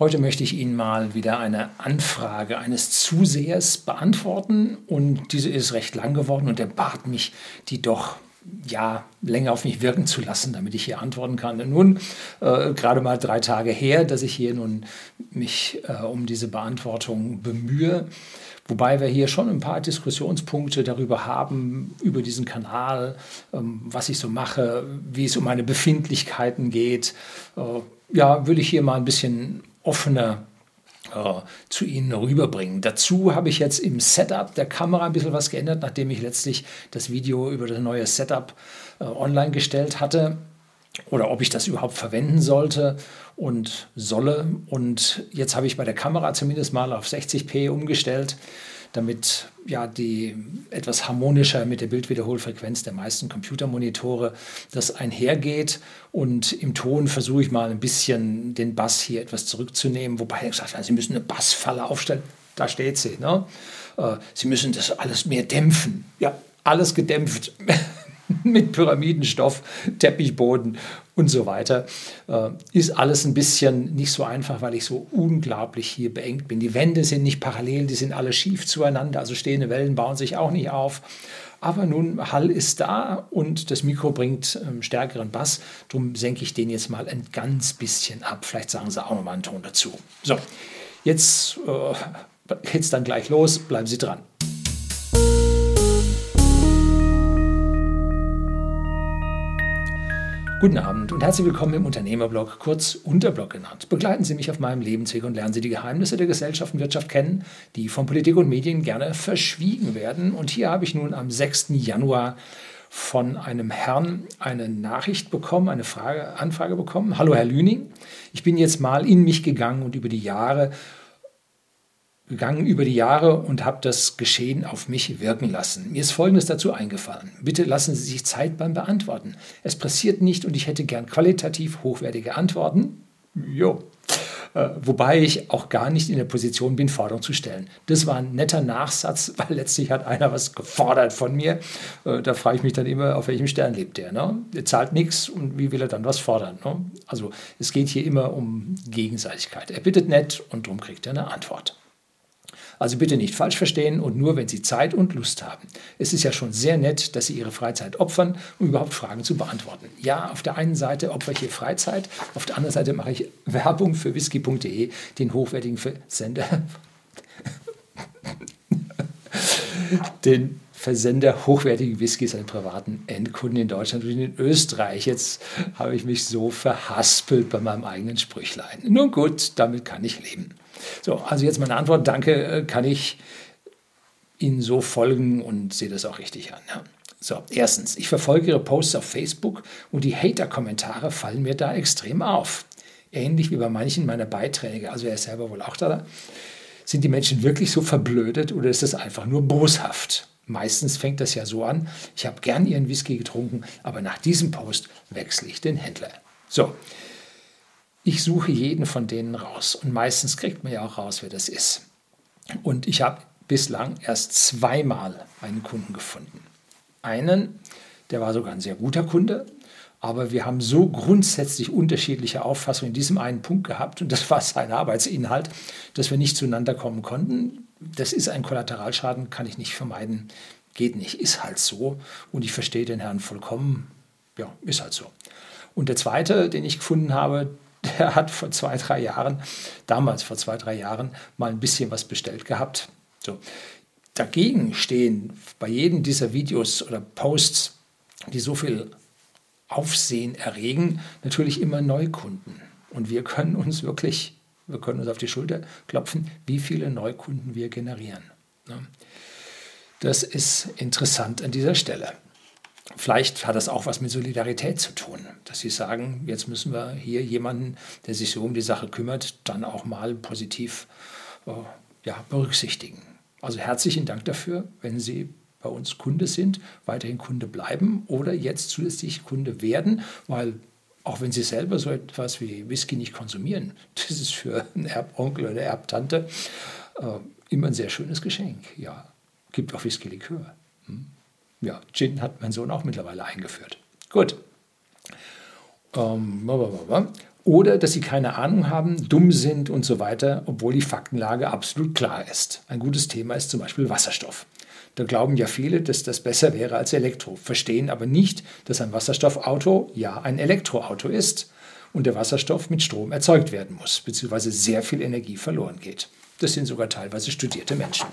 Heute möchte ich Ihnen mal wieder eine Anfrage eines Zusehers beantworten und diese ist recht lang geworden und er bat mich, die doch ja, länger auf mich wirken zu lassen, damit ich hier antworten kann. nun, äh, gerade mal drei Tage her, dass ich hier nun mich äh, um diese Beantwortung bemühe. Wobei wir hier schon ein paar Diskussionspunkte darüber haben, über diesen Kanal, ähm, was ich so mache, wie es um meine Befindlichkeiten geht. Äh, ja, würde ich hier mal ein bisschen offener äh, zu Ihnen rüberbringen. Dazu habe ich jetzt im Setup der Kamera ein bisschen was geändert, nachdem ich letztlich das Video über das neue Setup äh, online gestellt hatte oder ob ich das überhaupt verwenden sollte und solle. Und jetzt habe ich bei der Kamera zumindest mal auf 60p umgestellt damit ja die etwas harmonischer mit der Bildwiederholfrequenz der meisten Computermonitore das einhergeht. Und im Ton versuche ich mal ein bisschen den Bass hier etwas zurückzunehmen, wobei er gesagt hat, Sie müssen eine Bassfalle aufstellen. Da steht sie. Ne? Äh, sie müssen das alles mehr dämpfen. Ja, alles gedämpft. mit Pyramidenstoff, Teppichboden und so weiter. Äh, ist alles ein bisschen nicht so einfach, weil ich so unglaublich hier beengt bin. Die Wände sind nicht parallel, die sind alle schief zueinander, also stehende Wellen bauen sich auch nicht auf. Aber nun, Hall ist da und das Mikro bringt ähm, stärkeren Bass. Darum senke ich den jetzt mal ein ganz bisschen ab. Vielleicht sagen Sie auch noch mal einen Ton dazu. So, jetzt äh, geht's dann gleich los. Bleiben Sie dran. Guten Abend und herzlich willkommen im Unternehmerblog, kurz Unterblog genannt. Begleiten Sie mich auf meinem Lebensweg und lernen Sie die Geheimnisse der Gesellschaft und Wirtschaft kennen, die von Politik und Medien gerne verschwiegen werden. Und hier habe ich nun am 6. Januar von einem Herrn eine Nachricht bekommen, eine Frage, Anfrage bekommen. Hallo Herr Lüning, ich bin jetzt mal in mich gegangen und über die Jahre gegangen über die Jahre und habe das Geschehen auf mich wirken lassen. Mir ist Folgendes dazu eingefallen. Bitte lassen Sie sich Zeit beim Beantworten. Es passiert nicht und ich hätte gern qualitativ hochwertige Antworten. Jo. Äh, wobei ich auch gar nicht in der Position bin, Forderungen zu stellen. Das war ein netter Nachsatz, weil letztlich hat einer was gefordert von mir. Äh, da frage ich mich dann immer, auf welchem Stern lebt der. Ne? Der zahlt nichts und wie will er dann was fordern? Ne? Also es geht hier immer um Gegenseitigkeit. Er bittet nett und darum kriegt er eine Antwort. Also bitte nicht falsch verstehen und nur, wenn Sie Zeit und Lust haben. Es ist ja schon sehr nett, dass Sie Ihre Freizeit opfern, um überhaupt Fragen zu beantworten. Ja, auf der einen Seite opfere ich hier Freizeit, auf der anderen Seite mache ich Werbung für whisky.de, den hochwertigen Versender. den Versender hochwertigen Whiskys an privaten Endkunden in Deutschland und in Österreich. Jetzt habe ich mich so verhaspelt bei meinem eigenen Sprüchlein. Nun gut, damit kann ich leben. So, also jetzt meine Antwort. Danke, äh, kann ich Ihnen so folgen und sehe das auch richtig an. Ja. So, erstens, ich verfolge Ihre Posts auf Facebook und die Hater-Kommentare fallen mir da extrem auf. Ähnlich wie bei manchen meiner Beiträge, also er ist selber wohl auch da. Sind die Menschen wirklich so verblödet oder ist es einfach nur boshaft? Meistens fängt das ja so an, ich habe gern Ihren Whisky getrunken, aber nach diesem Post wechsle ich den Händler. So, ich suche jeden von denen raus und meistens kriegt man ja auch raus, wer das ist. Und ich habe bislang erst zweimal einen Kunden gefunden. Einen, der war sogar ein sehr guter Kunde, aber wir haben so grundsätzlich unterschiedliche Auffassungen in diesem einen Punkt gehabt und das war sein Arbeitsinhalt, dass wir nicht zueinander kommen konnten. Das ist ein Kollateralschaden, kann ich nicht vermeiden, geht nicht, ist halt so und ich verstehe den Herrn vollkommen, ja, ist halt so. Und der zweite, den ich gefunden habe, der hat vor zwei, drei Jahren, damals vor zwei, drei Jahren, mal ein bisschen was bestellt gehabt. So. Dagegen stehen bei jedem dieser Videos oder Posts, die so viel Aufsehen erregen, natürlich immer Neukunden. Und wir können uns wirklich, wir können uns auf die Schulter klopfen, wie viele Neukunden wir generieren. Ne? Das ist interessant an dieser Stelle. Vielleicht hat das auch was mit Solidarität zu tun, dass Sie sagen, jetzt müssen wir hier jemanden, der sich so um die Sache kümmert, dann auch mal positiv äh, ja, berücksichtigen. Also herzlichen Dank dafür, wenn Sie bei uns Kunde sind, weiterhin Kunde bleiben oder jetzt zusätzlich Kunde werden, weil auch wenn Sie selber so etwas wie Whisky nicht konsumieren, das ist für einen Erbonkel oder eine Erbtante äh, immer ein sehr schönes Geschenk. Ja, gibt auch Whisky-Likör. Hm? Ja, Gin hat mein Sohn auch mittlerweile eingeführt. Gut. Ähm, oder dass sie keine Ahnung haben, dumm sind und so weiter, obwohl die Faktenlage absolut klar ist. Ein gutes Thema ist zum Beispiel Wasserstoff. Da glauben ja viele, dass das besser wäre als Elektro, verstehen aber nicht, dass ein Wasserstoffauto ja ein Elektroauto ist und der Wasserstoff mit Strom erzeugt werden muss, beziehungsweise sehr viel Energie verloren geht. Das sind sogar teilweise studierte Menschen.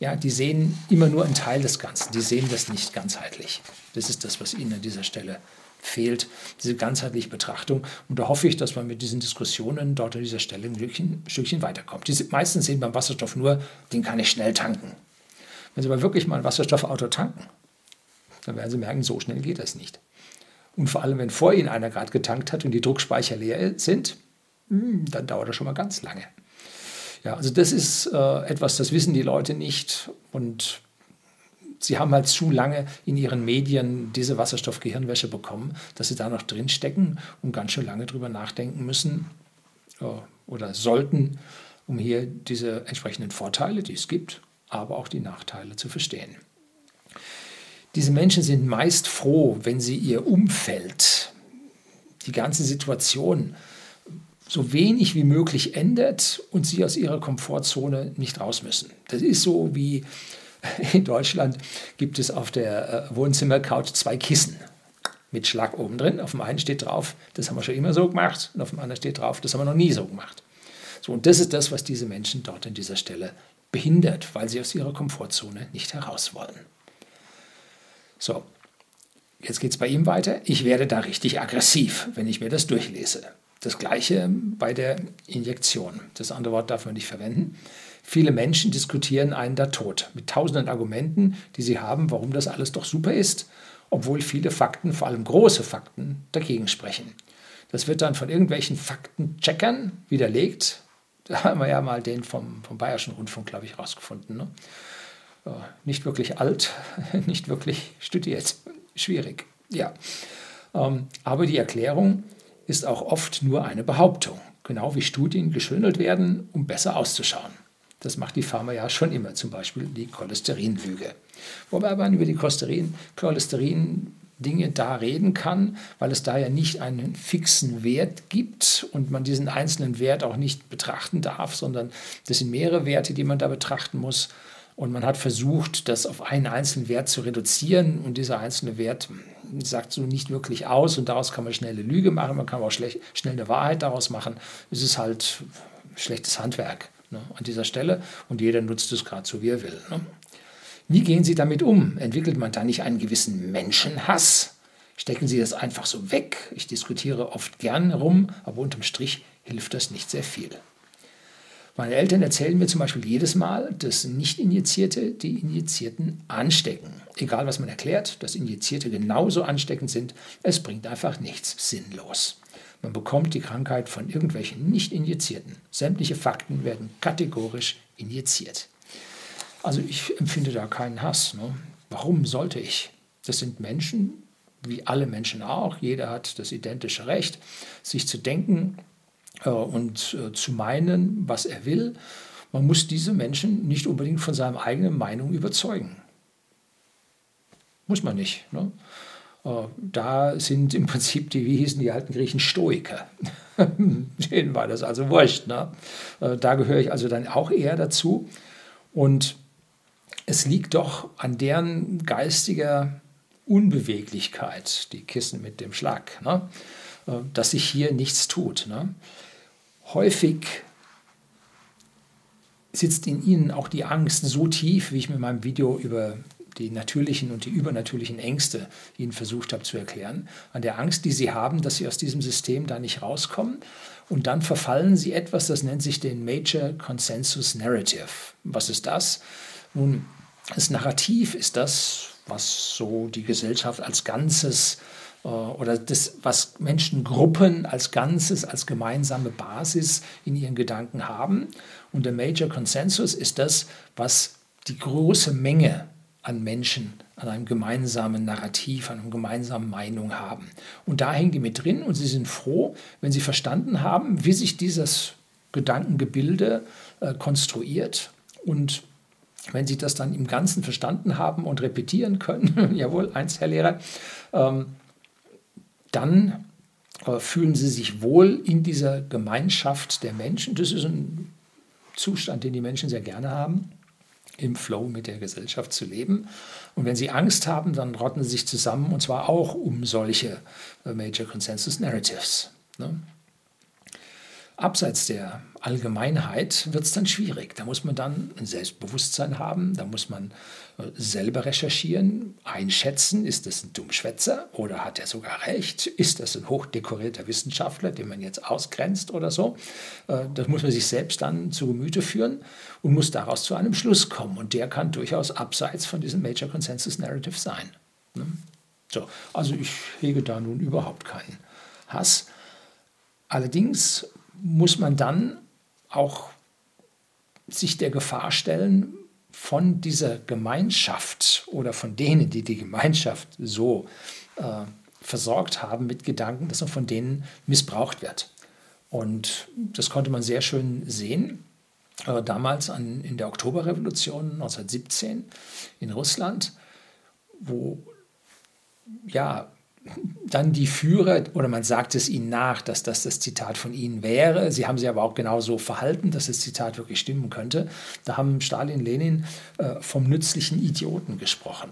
Ja, die sehen immer nur einen Teil des Ganzen, die sehen das nicht ganzheitlich. Das ist das, was ihnen an dieser Stelle fehlt, diese ganzheitliche Betrachtung. Und da hoffe ich, dass man mit diesen Diskussionen dort an dieser Stelle ein Stückchen, ein Stückchen weiterkommt. Die meisten sehen beim Wasserstoff nur, den kann ich schnell tanken. Wenn Sie aber wirklich mal ein Wasserstoffauto tanken, dann werden Sie merken, so schnell geht das nicht. Und vor allem, wenn vor Ihnen einer gerade getankt hat und die Druckspeicher leer sind, hm, dann dauert das schon mal ganz lange. Ja, also das ist äh, etwas, das wissen die Leute nicht und sie haben halt zu lange in ihren Medien diese Wasserstoffgehirnwäsche bekommen, dass sie da noch drin stecken und ganz schön lange drüber nachdenken müssen äh, oder sollten, um hier diese entsprechenden Vorteile, die es gibt, aber auch die Nachteile zu verstehen. Diese Menschen sind meist froh, wenn sie ihr Umfeld, die ganze Situation so wenig wie möglich ändert und sie aus ihrer Komfortzone nicht raus müssen. Das ist so wie in Deutschland gibt es auf der äh, Wohnzimmercouch zwei Kissen mit Schlag oben drin. Auf dem einen steht drauf, das haben wir schon immer so gemacht, und auf dem anderen steht drauf, das haben wir noch nie so gemacht. So, und das ist das, was diese Menschen dort an dieser Stelle behindert, weil sie aus ihrer Komfortzone nicht heraus wollen. So, jetzt geht es bei ihm weiter. Ich werde da richtig aggressiv, wenn ich mir das durchlese. Das gleiche bei der Injektion. Das andere Wort darf man nicht verwenden. Viele Menschen diskutieren einen da tot mit tausenden Argumenten, die sie haben, warum das alles doch super ist, obwohl viele Fakten, vor allem große Fakten, dagegen sprechen. Das wird dann von irgendwelchen Faktencheckern widerlegt, da haben wir ja mal den vom, vom Bayerischen Rundfunk, glaube ich, rausgefunden. Ne? nicht wirklich alt, nicht wirklich studiert. Schwierig, ja. Ähm, aber die Erklärung ist auch oft nur eine Behauptung, genau wie Studien geschönelt werden, um besser auszuschauen. Das macht die Pharma ja schon immer, zum Beispiel die Cholesterinlüge. Wobei man über die Cholesterin, Cholesterin Dinge da reden kann, weil es da ja nicht einen fixen Wert gibt und man diesen einzelnen Wert auch nicht betrachten darf, sondern das sind mehrere Werte, die man da betrachten muss. Und man hat versucht, das auf einen einzelnen Wert zu reduzieren und dieser einzelne Wert sagt so nicht wirklich aus und daraus kann man schnell eine Lüge machen, man kann auch schnell eine Wahrheit daraus machen. Es ist halt schlechtes Handwerk ne, an dieser Stelle und jeder nutzt es gerade so, wie er will. Ne. Wie gehen Sie damit um? Entwickelt man da nicht einen gewissen Menschenhass? Stecken Sie das einfach so weg? Ich diskutiere oft gern rum, aber unterm Strich hilft das nicht sehr viel. Meine Eltern erzählen mir zum Beispiel jedes Mal, dass Nicht-Injizierte die Injizierten anstecken. Egal was man erklärt, dass Injizierte genauso ansteckend sind, es bringt einfach nichts, sinnlos. Man bekommt die Krankheit von irgendwelchen Nicht-Injizierten. Sämtliche Fakten werden kategorisch injiziert. Also ich empfinde da keinen Hass. Ne? Warum sollte ich? Das sind Menschen, wie alle Menschen auch. Jeder hat das identische Recht, sich zu denken äh, und äh, zu meinen, was er will. Man muss diese Menschen nicht unbedingt von seiner eigenen Meinung überzeugen. Muss man nicht. Ne? Äh, da sind im Prinzip die, wie hießen die alten Griechen, Stoiker. Denen war das also wurscht. Ne? Äh, da gehöre ich also dann auch eher dazu. Und es liegt doch an deren geistiger Unbeweglichkeit, die Kissen mit dem Schlag, ne? Äh, dass sich hier nichts tut. Ne? Häufig sitzt in ihnen auch die Angst so tief, wie ich mir in meinem Video über die natürlichen und die übernatürlichen Ängste Ihnen versucht habe zu erklären, an der Angst, die Sie haben, dass Sie aus diesem System da nicht rauskommen. Und dann verfallen Sie etwas, das nennt sich den Major Consensus Narrative. Was ist das? Nun, das Narrativ ist das, was so die Gesellschaft als Ganzes äh, oder das, was Menschengruppen als Ganzes, als gemeinsame Basis in ihren Gedanken haben. Und der Major Consensus ist das, was die große Menge an Menschen an einem gemeinsamen Narrativ, an einer gemeinsamen Meinung haben. Und da hängen die mit drin und sie sind froh, wenn sie verstanden haben, wie sich dieses Gedankengebilde äh, konstruiert und wenn Sie das dann im Ganzen verstanden haben und repetieren können, jawohl, eins, Herr Lehrer, ähm, dann äh, fühlen sie sich wohl in dieser Gemeinschaft der Menschen. Das ist ein Zustand, den die Menschen sehr gerne haben, im Flow mit der Gesellschaft zu leben. Und wenn sie Angst haben, dann rotten sie sich zusammen und zwar auch um solche äh, Major Consensus Narratives. Ne? Abseits der Allgemeinheit wird es dann schwierig. Da muss man dann ein Selbstbewusstsein haben, da muss man äh, selber recherchieren, einschätzen, ist das ein Dummschwätzer oder hat er sogar recht? Ist das ein hochdekorierter Wissenschaftler, den man jetzt ausgrenzt oder so? Äh, das muss man sich selbst dann zu Gemüte führen und muss daraus zu einem Schluss kommen. Und der kann durchaus abseits von diesem Major Consensus Narrative sein. Ne? So, also ich hege da nun überhaupt keinen Hass. Allerdings muss man dann auch sich der Gefahr stellen, von dieser Gemeinschaft oder von denen, die die Gemeinschaft so äh, versorgt haben mit Gedanken, dass man von denen missbraucht wird. Und das konnte man sehr schön sehen. Äh, damals an, in der Oktoberrevolution 1917 in Russland, wo ja dann die Führer, oder man sagt es ihnen nach, dass das das Zitat von ihnen wäre. Sie haben sich aber auch genauso verhalten, dass das Zitat wirklich stimmen könnte. Da haben Stalin, Lenin äh, vom nützlichen Idioten gesprochen.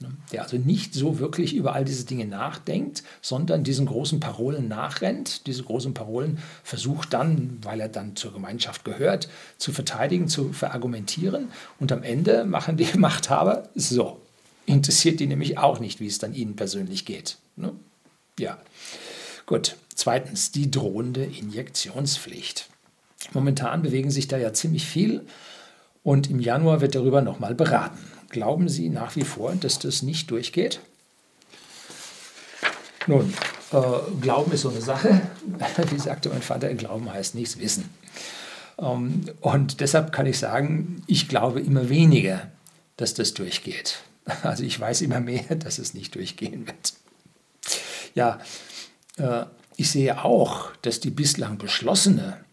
Ne? Der also nicht so wirklich über all diese Dinge nachdenkt, sondern diesen großen Parolen nachrennt, diese großen Parolen versucht dann, weil er dann zur Gemeinschaft gehört, zu verteidigen, zu verargumentieren. Und am Ende machen die Machthaber so interessiert die nämlich auch nicht, wie es dann ihnen persönlich geht. Ne? Ja, gut. Zweitens, die drohende Injektionspflicht. Momentan bewegen sich da ja ziemlich viel und im Januar wird darüber nochmal beraten. Glauben Sie nach wie vor, dass das nicht durchgeht? Nun, äh, Glauben ist so eine Sache. Wie sagte mein Vater, Glauben heißt nichts wissen. Ähm, und deshalb kann ich sagen, ich glaube immer weniger, dass das durchgeht. Also ich weiß immer mehr, dass es nicht durchgehen wird. Ja, äh, ich sehe auch, dass die bislang beschlossene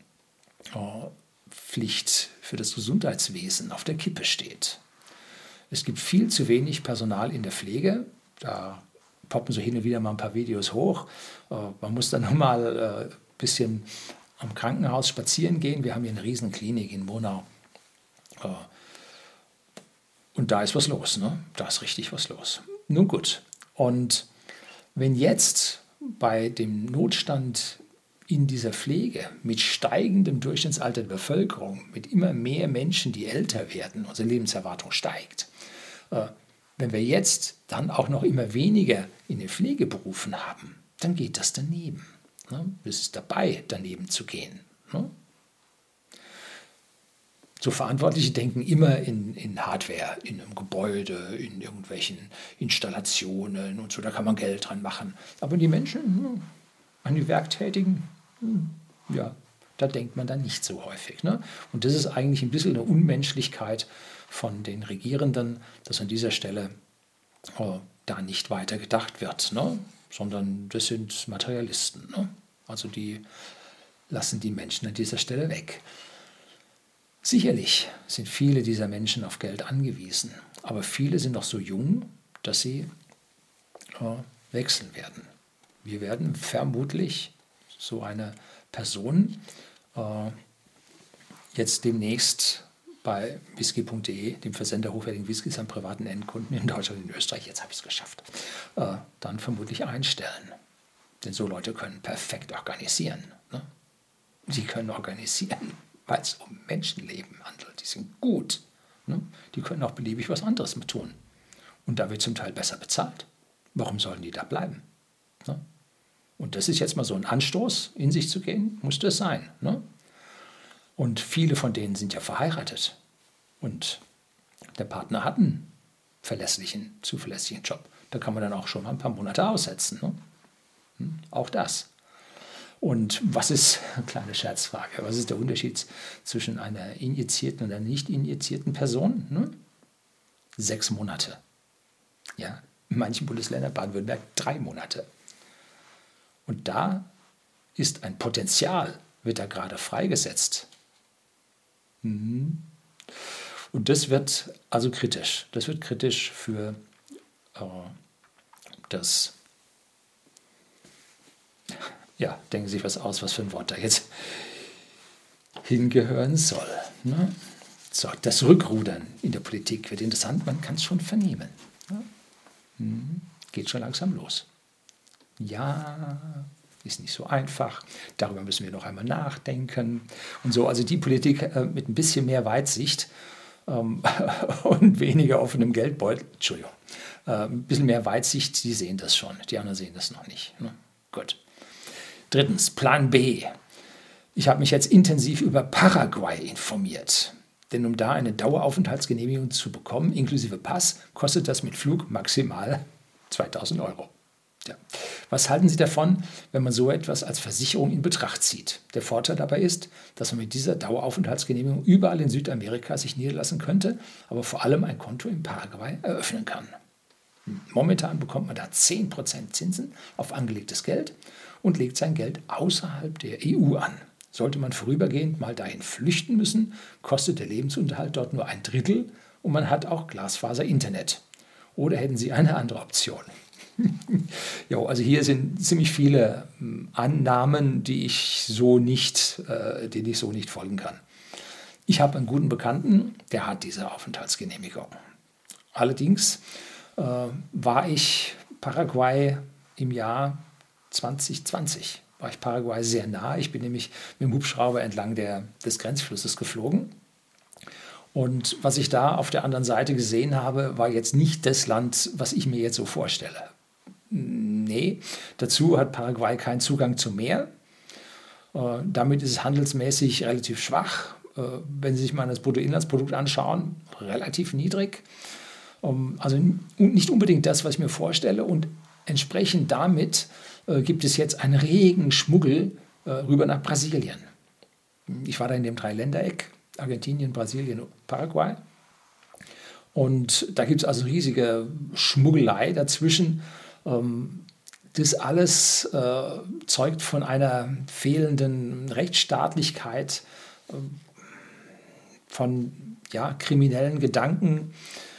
äh, Pflicht für das Gesundheitswesen auf der Kippe steht. Es gibt viel zu wenig Personal in der Pflege. Da poppen so hin und wieder mal ein paar Videos hoch. Äh, man muss dann nochmal ein bisschen am Krankenhaus spazieren gehen. Wir haben hier eine Riesenklinik in Monau. Und da ist was los, ne? Da ist richtig was los. Nun gut. Und wenn jetzt bei dem Notstand in dieser Pflege mit steigendem Durchschnittsalter der Bevölkerung, mit immer mehr Menschen, die älter werden, unsere Lebenserwartung steigt, äh, wenn wir jetzt dann auch noch immer weniger in den Pflegeberufen haben, dann geht das daneben. Ne? Es ist dabei, daneben zu gehen. So Verantwortliche denken immer in, in Hardware, in einem Gebäude, in irgendwelchen Installationen und so, da kann man Geld dran machen. Aber die Menschen, hm, an die Werktätigen, hm, ja, da denkt man dann nicht so häufig. Ne? Und das ist eigentlich ein bisschen eine Unmenschlichkeit von den Regierenden, dass an dieser Stelle oh, da nicht weiter gedacht wird, ne? sondern das sind Materialisten. Ne? Also die lassen die Menschen an dieser Stelle weg. Sicherlich sind viele dieser Menschen auf Geld angewiesen, aber viele sind noch so jung, dass sie äh, wechseln werden. Wir werden vermutlich so eine Person äh, jetzt demnächst bei whisky.de, dem Versender hochwertigen Whiskys an privaten Endkunden in Deutschland und in Österreich, jetzt habe ich es geschafft, äh, dann vermutlich einstellen. Denn so Leute können perfekt organisieren. Ne? Sie können organisieren weil es um Menschenleben handelt. Die sind gut. Ne? Die können auch beliebig was anderes mit tun. Und da wird zum Teil besser bezahlt. Warum sollen die da bleiben? Ne? Und das ist jetzt mal so ein Anstoß, in sich zu gehen, muss das sein. Ne? Und viele von denen sind ja verheiratet. Und der Partner hat einen verlässlichen, zuverlässigen Job. Da kann man dann auch schon mal ein paar Monate aussetzen. Ne? Hm? Auch das. Und was ist, kleine Scherzfrage, was ist der Unterschied zwischen einer injizierten und einer nicht injizierten Person? Ne? Sechs Monate. Ja, in manchen Bundesländern, Baden-Württemberg, drei Monate. Und da ist ein Potenzial, wird da gerade freigesetzt. Mhm. Und das wird also kritisch. Das wird kritisch für äh, das Ja, denken Sie sich was aus, was für ein Wort da jetzt hingehören soll. Ne? So, das Rückrudern in der Politik wird interessant, man kann es schon vernehmen. Ne? Hm, geht schon langsam los. Ja, ist nicht so einfach. Darüber müssen wir noch einmal nachdenken. Und so, also die Politik äh, mit ein bisschen mehr Weitsicht ähm, und weniger offenem Geldbeutel, Entschuldigung, äh, ein bisschen mehr Weitsicht, die sehen das schon. Die anderen sehen das noch nicht. Ne? Gut. Drittens, Plan B. Ich habe mich jetzt intensiv über Paraguay informiert. Denn um da eine Daueraufenthaltsgenehmigung zu bekommen, inklusive Pass, kostet das mit Flug maximal 2000 Euro. Ja. Was halten Sie davon, wenn man so etwas als Versicherung in Betracht zieht? Der Vorteil dabei ist, dass man mit dieser Daueraufenthaltsgenehmigung überall in Südamerika sich niederlassen könnte, aber vor allem ein Konto in Paraguay eröffnen kann. Momentan bekommt man da 10% Zinsen auf angelegtes Geld und legt sein Geld außerhalb der EU an. Sollte man vorübergehend mal dahin flüchten müssen, kostet der Lebensunterhalt dort nur ein Drittel und man hat auch Glasfaser-Internet. Oder hätten Sie eine andere Option? ja, also hier sind ziemlich viele hm, Annahmen, die ich so nicht, äh, denen ich so nicht folgen kann. Ich habe einen guten Bekannten, der hat diese Aufenthaltsgenehmigung. Allerdings äh, war ich Paraguay im Jahr 2020 war ich Paraguay sehr nah. Ich bin nämlich mit dem Hubschrauber entlang der, des Grenzflusses geflogen. Und was ich da auf der anderen Seite gesehen habe, war jetzt nicht das Land, was ich mir jetzt so vorstelle. Nee, dazu hat Paraguay keinen Zugang zum Meer. Äh, damit ist es handelsmäßig relativ schwach. Äh, wenn Sie sich mal das Bruttoinlandsprodukt anschauen, relativ niedrig. Ähm, also nicht unbedingt das, was ich mir vorstelle. Und entsprechend damit äh, gibt es jetzt einen regen Schmuggel rüber nach Brasilien. Ich war da in dem Dreiländereck, Argentinien, Brasilien, Paraguay. Und da gibt es also riesige Schmuggelei dazwischen. Ähm, das alles äh, zeugt von einer fehlenden Rechtsstaatlichkeit, äh, von ja, kriminellen Gedanken, äh,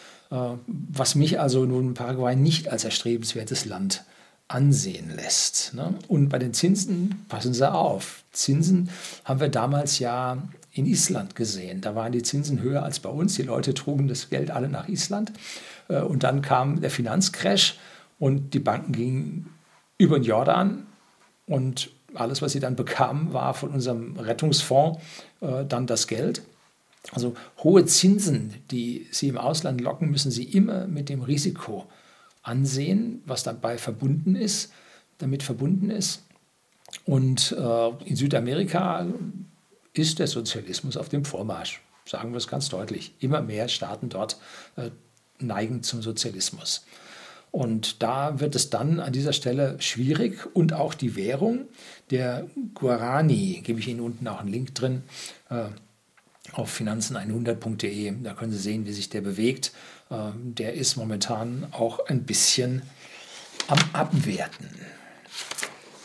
was mich also nun Paraguay nicht als erstrebenswertes Land ansehen lässt. Ne? Und bei den Zinsen, passen Sie auf, Zinsen haben wir damals ja in Island gesehen. Da waren die Zinsen höher als bei uns. Die Leute trugen das Geld alle nach Island. Äh, und dann kam der Finanzcrash und die Banken gingen über den Jordan und alles, was sie dann bekamen, war von unserem Rettungsfonds äh, dann das Geld. Also hohe Zinsen, die Sie im Ausland locken, müssen Sie immer mit dem Risiko ansehen, was dabei verbunden ist, damit verbunden ist. Und äh, in Südamerika ist der Sozialismus auf dem Vormarsch, sagen wir es ganz deutlich. Immer mehr Staaten dort äh, neigen zum Sozialismus. Und da wird es dann an dieser Stelle schwierig und auch die Währung, der Guarani, gebe ich Ihnen unten auch einen Link drin, äh, auf finanzen100.de, da können Sie sehen, wie sich der bewegt. Äh, der ist momentan auch ein bisschen am Abwerten.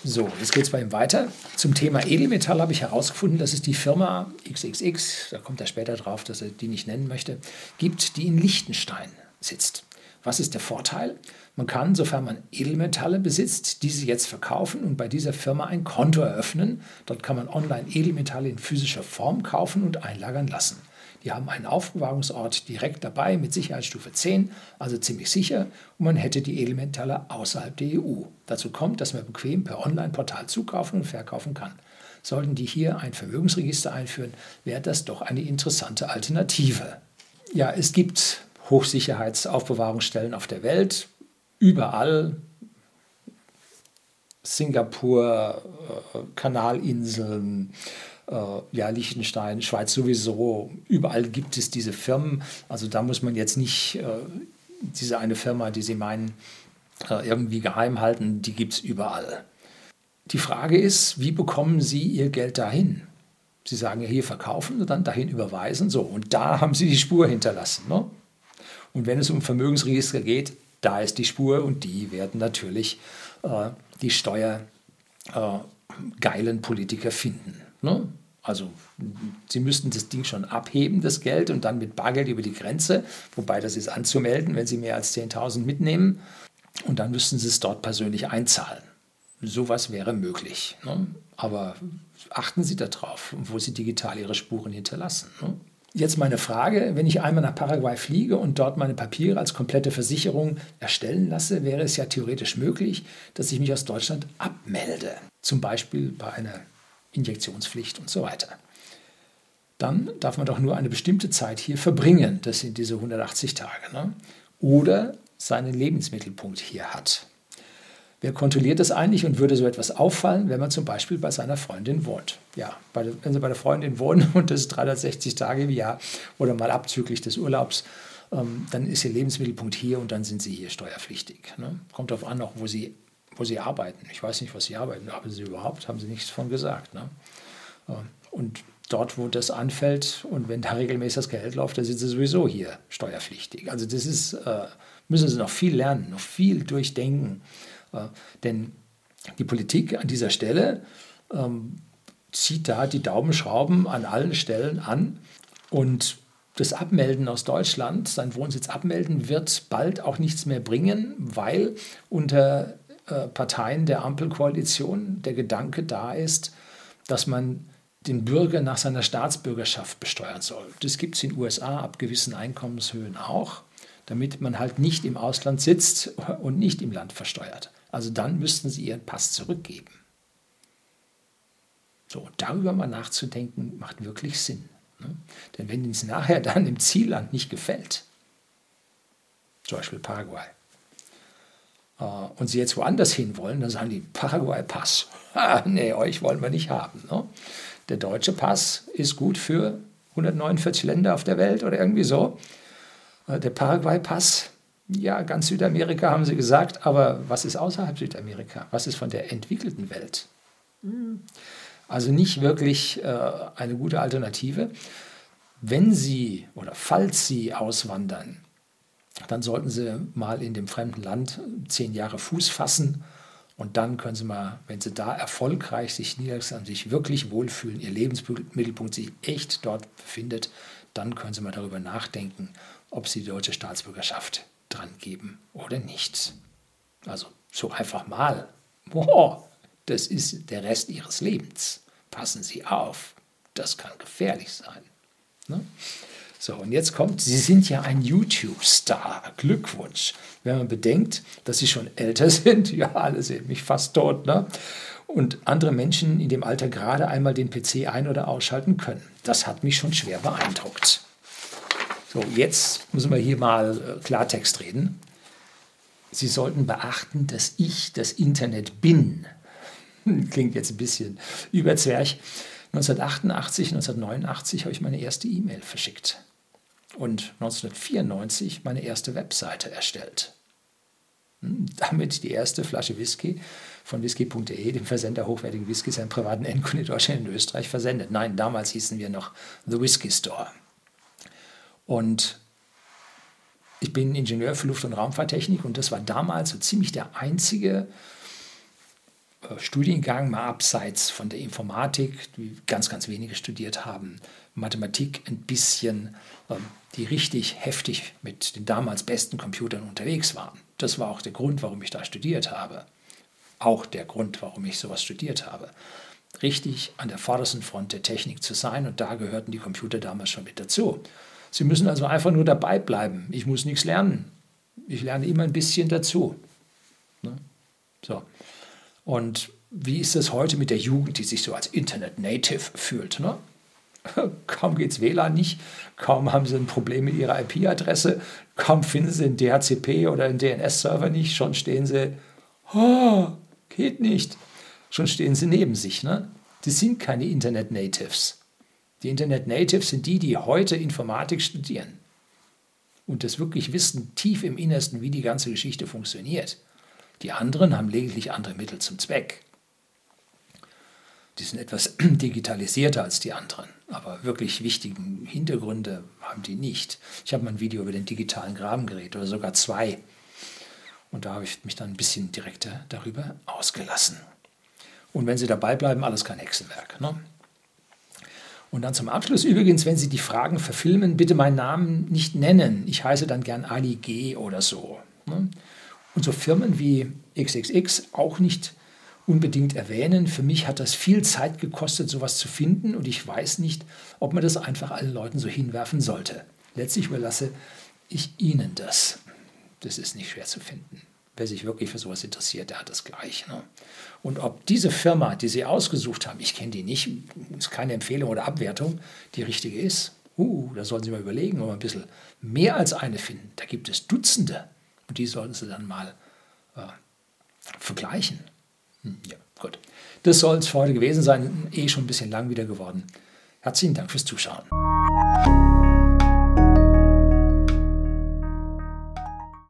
So, jetzt geht es bei ihm weiter. Zum Thema Edelmetall habe ich herausgefunden, dass es die Firma XXX, da kommt er später drauf, dass er die nicht nennen möchte, gibt, die in Liechtenstein sitzt. Was ist der Vorteil? Man kann, sofern man Edelmetalle besitzt, diese jetzt verkaufen und bei dieser Firma ein Konto eröffnen. Dort kann man online Edelmetalle in physischer Form kaufen und einlagern lassen. Die haben einen Aufbewahrungsort direkt dabei mit Sicherheitsstufe 10, also ziemlich sicher, und man hätte die Edelmetalle außerhalb der EU. Dazu kommt, dass man bequem per Online-Portal zukaufen und verkaufen kann. Sollten die hier ein Vermögensregister einführen, wäre das doch eine interessante Alternative. Ja, es gibt Hochsicherheitsaufbewahrungsstellen auf der Welt, überall. Singapur, äh, Kanalinseln, äh, ja, Liechtenstein, Schweiz sowieso, überall gibt es diese Firmen. Also da muss man jetzt nicht äh, diese eine Firma, die Sie meinen, irgendwie geheim halten, die gibt es überall. Die Frage ist, wie bekommen Sie Ihr Geld dahin? Sie sagen ja hier verkaufen und dann dahin überweisen. So, und da haben Sie die Spur hinterlassen. Ne? Und wenn es um Vermögensregister geht, da ist die Spur und die werden natürlich äh, die steuergeilen äh, Politiker finden. Ne? Also sie müssten das Ding schon abheben, das Geld, und dann mit Bargeld über die Grenze, wobei das ist anzumelden, wenn sie mehr als 10.000 mitnehmen. Und dann müssten sie es dort persönlich einzahlen. sowas wäre möglich. Ne? Aber achten Sie darauf, wo Sie digital Ihre Spuren hinterlassen. Ne? Jetzt meine Frage, wenn ich einmal nach Paraguay fliege und dort meine Papiere als komplette Versicherung erstellen lasse, wäre es ja theoretisch möglich, dass ich mich aus Deutschland abmelde. Zum Beispiel bei einer Injektionspflicht und so weiter. Dann darf man doch nur eine bestimmte Zeit hier verbringen. Das sind diese 180 Tage. Ne? Oder seinen Lebensmittelpunkt hier hat. Wer kontrolliert das eigentlich und würde so etwas auffallen, wenn man zum Beispiel bei seiner Freundin wohnt? Ja, der, wenn Sie bei der Freundin wohnen und das ist 360 Tage im Jahr oder mal abzüglich des Urlaubs, ähm, dann ist Ihr Lebensmittelpunkt hier und dann sind Sie hier steuerpflichtig. Ne? Kommt darauf an, auch wo Sie, wo Sie arbeiten. Ich weiß nicht, was Sie arbeiten, aber Sie überhaupt, haben Sie nichts von gesagt. Ne? Ähm, und dort, wo das anfällt und wenn da regelmäßig das Geld läuft, dann sind Sie sowieso hier steuerpflichtig. Also das ist, äh, müssen Sie noch viel lernen, noch viel durchdenken. Äh, denn die Politik an dieser Stelle ähm, zieht da die Daumenschrauben an allen Stellen an und das Abmelden aus Deutschland, sein Wohnsitz abmelden, wird bald auch nichts mehr bringen, weil unter äh, Parteien der Ampelkoalition der Gedanke da ist, dass man den Bürger nach seiner Staatsbürgerschaft besteuern soll. Das gibt es in den USA ab gewissen Einkommenshöhen auch, damit man halt nicht im Ausland sitzt und nicht im Land versteuert. Also dann müssten sie ihren Pass zurückgeben. So, darüber mal nachzudenken, macht wirklich Sinn. Ne? Denn wenn es nachher dann im Zielland nicht gefällt, zum Beispiel Paraguay, äh, und sie jetzt woanders hin wollen, dann sagen die Paraguay-Pass. nee, euch wollen wir nicht haben. Ne? Der deutsche Pass ist gut für 149 Länder auf der Welt oder irgendwie so. Äh, der Paraguay-Pass ja, ganz Südamerika haben sie gesagt, aber was ist außerhalb Südamerika? Was ist von der entwickelten Welt? Hm. Also nicht wirklich äh, eine gute Alternative. Wenn Sie oder falls Sie auswandern, dann sollten Sie mal in dem fremden Land zehn Jahre Fuß fassen und dann können Sie mal, wenn Sie da erfolgreich sich niederlassen, sich wirklich wohlfühlen, Ihr Lebensmittelpunkt sich echt dort befindet, dann können Sie mal darüber nachdenken, ob Sie die deutsche Staatsbürgerschaft dran geben oder nichts. Also so einfach mal. Boah, das ist der Rest ihres Lebens. Passen Sie auf, das kann gefährlich sein. Ne? So, und jetzt kommt, Sie sind ja ein YouTube-Star. Glückwunsch. Wenn man bedenkt, dass Sie schon älter sind, ja, alle sehen mich fast tot, ne? Und andere Menschen in dem Alter gerade einmal den PC ein- oder ausschalten können. Das hat mich schon schwer beeindruckt. So, jetzt müssen wir hier mal äh, Klartext reden. Sie sollten beachten, dass ich das Internet bin. Klingt jetzt ein bisschen überzwerg. 1988, 1989 habe ich meine erste E-Mail verschickt und 1994 meine erste Webseite erstellt. Hm, damit die erste Flasche Whisky von whisky.de, dem Versender hochwertigen Whiskys, an privaten Endkunden in Deutschland und Österreich versendet. Nein, damals hießen wir noch The Whisky Store. Und ich bin Ingenieur für Luft- und Raumfahrttechnik und das war damals so ziemlich der einzige äh, Studiengang, mal abseits von der Informatik, die ganz, ganz wenige studiert haben, Mathematik ein bisschen, ähm, die richtig heftig mit den damals besten Computern unterwegs waren. Das war auch der Grund, warum ich da studiert habe. Auch der Grund, warum ich sowas studiert habe. Richtig an der vordersten Front der Technik zu sein und da gehörten die Computer damals schon mit dazu. Sie müssen also einfach nur dabei bleiben. Ich muss nichts lernen. Ich lerne immer ein bisschen dazu. Ne? So. Und wie ist das heute mit der Jugend, die sich so als Internet-Native fühlt? Ne? Kaum es WLAN nicht, kaum haben sie ein Problem mit ihrer IP-Adresse, kaum finden sie einen DHCP oder einen DNS-Server nicht, schon stehen sie, oh, geht nicht. Schon stehen sie neben sich. Ne? Die sind keine Internet-Natives. Die Internet Natives sind die, die heute Informatik studieren und das wirklich wissen tief im Innersten, wie die ganze Geschichte funktioniert. Die anderen haben lediglich andere Mittel zum Zweck. Die sind etwas digitalisierter als die anderen, aber wirklich wichtigen Hintergründe haben die nicht. Ich habe mal ein Video über den digitalen Grabengerät oder sogar zwei. Und da habe ich mich dann ein bisschen direkter darüber ausgelassen. Und wenn Sie dabei bleiben, alles kein Hexenwerk. Ne? Und dann zum Abschluss übrigens, wenn Sie die Fragen verfilmen, bitte meinen Namen nicht nennen. Ich heiße dann gern Ali G oder so. Ne? Und so Firmen wie XXX auch nicht unbedingt erwähnen. Für mich hat das viel Zeit gekostet, sowas zu finden und ich weiß nicht, ob man das einfach allen Leuten so hinwerfen sollte. Letztlich überlasse ich Ihnen das. Das ist nicht schwer zu finden. Wer sich wirklich für sowas interessiert, der hat das gleich. Ne? Und ob diese Firma, die Sie ausgesucht haben, ich kenne die nicht, ist keine Empfehlung oder Abwertung, die richtige ist, uh, da sollten Sie mal überlegen, ob ein bisschen mehr als eine finden. Da gibt es Dutzende. Und die sollten Sie dann mal äh, vergleichen. Hm, ja, gut. Das soll es für heute gewesen sein. Eh schon ein bisschen lang wieder geworden. Herzlichen Dank fürs Zuschauen.